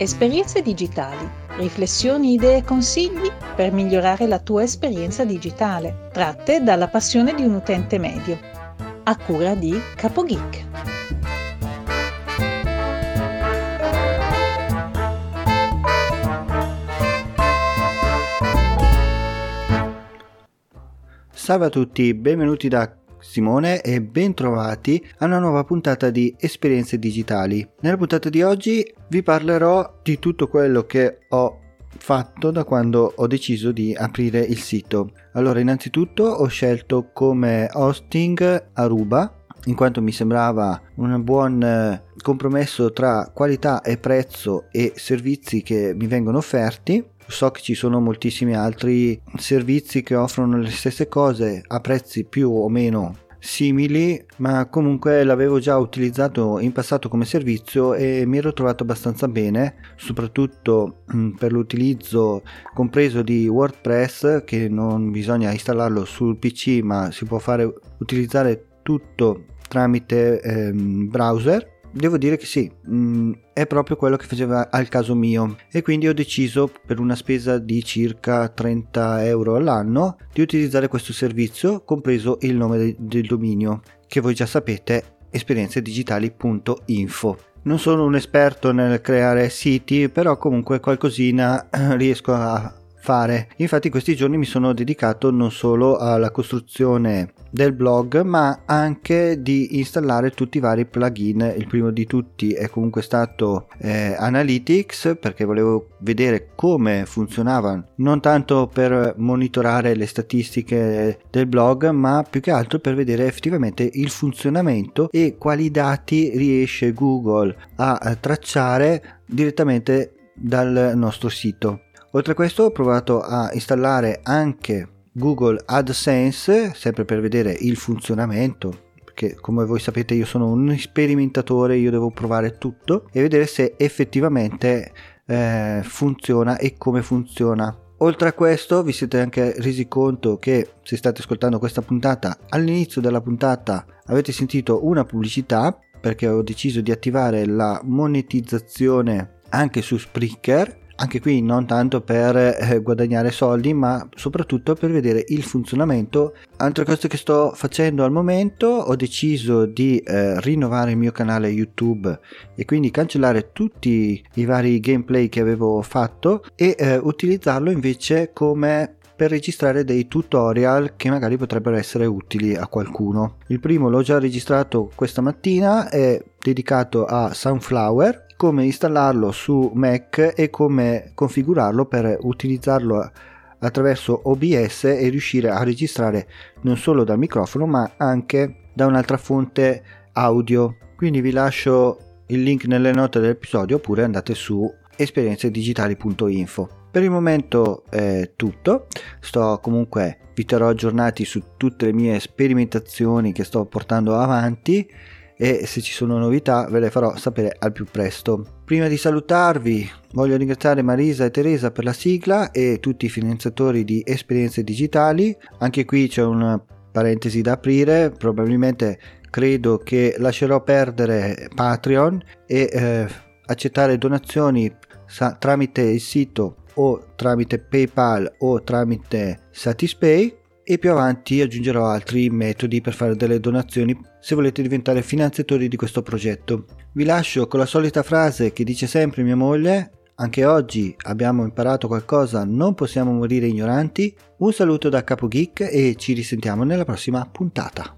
Esperienze digitali, riflessioni, idee e consigli per migliorare la tua esperienza digitale, tratte dalla passione di un utente medio. A cura di CapoGeek. Salve a tutti, benvenuti da Simone e bentrovati a una nuova puntata di Esperienze Digitali. Nella puntata di oggi vi parlerò di tutto quello che ho fatto da quando ho deciso di aprire il sito. Allora, innanzitutto ho scelto come hosting Aruba in quanto mi sembrava un buon eh, compromesso tra qualità e prezzo e servizi che mi vengono offerti so che ci sono moltissimi altri servizi che offrono le stesse cose a prezzi più o meno simili, ma comunque l'avevo già utilizzato in passato come servizio e mi ero trovato abbastanza bene, soprattutto mm, per l'utilizzo compreso di WordPress che non bisogna installarlo sul PC, ma si può fare utilizzare tutto tramite ehm, browser Devo dire che sì, mh, mm, è proprio quello che faceva al caso mio e quindi ho deciso per una spesa di circa 30 euro all'anno di utilizzare questo servizio, compreso il nome de- del dominio, che voi già sapete, esperienzedigitali.info. Non sono un esperto nel creare siti, però comunque qualcosina riesco a fare. Infatti questi giorni mi sono dedicato non solo alla costruzione del blog ma anche di installare tutti i vari plugin. Il primo di tutti è comunque stato eh, Analytics perché volevo vedere come funzionava non tanto per monitorare le statistiche del blog ma più che altro per vedere effettivamente il funzionamento e quali dati riesce Google a tracciare direttamente dal nostro sito Oltre a questo ho provato a installare anche Google AdSense, sempre per vedere il funzionamento, perché come voi sapete io sono un sperimentatore, io devo provare tutto e vedere se effettivamente eh, funziona e come funziona. Oltre a questo vi siete anche resi conto che se state ascoltando questa puntata all'inizio della puntata avete sentito una pubblicità perché ho deciso di attivare la monetizzazione anche su Spreaker anche qui non tanto per eh, guadagnare soldi ma soprattutto per vedere il funzionamento. Altre cose che sto facendo al momento ho deciso di eh, rinnovare il mio canale youtube e quindi cancellare tutti i vari gameplay che avevo fatto e eh, utilizzarlo invece come per registrare dei tutorial che magari potrebbero essere utili a qualcuno. Il primo l'ho già registrato questa mattina, è dedicato a Sunflower come installarlo su Mac e come configurarlo per utilizzarlo attraverso OBS e riuscire a registrare non solo dal microfono ma anche da un'altra fonte audio. Quindi vi lascio il link nelle note dell'episodio oppure andate su esperienzedigitali.info. Per il momento è tutto, sto comunque vi terrò aggiornati su tutte le mie sperimentazioni che sto portando avanti e se ci sono novità ve le farò sapere al più presto. Prima di salutarvi voglio ringraziare Marisa e Teresa per la sigla e tutti i finanziatori di esperienze digitali. Anche qui c'è una parentesi da aprire, probabilmente credo che lascerò perdere Patreon e eh, accettare donazioni sa- tramite il sito o tramite PayPal o tramite Satispay e più avanti aggiungerò altri metodi per fare delle donazioni se volete diventare finanziatori di questo progetto. Vi lascio con la solita frase che dice sempre mia moglie, anche oggi abbiamo imparato qualcosa, non possiamo morire ignoranti. Un saluto da Capo Geek e ci risentiamo nella prossima puntata.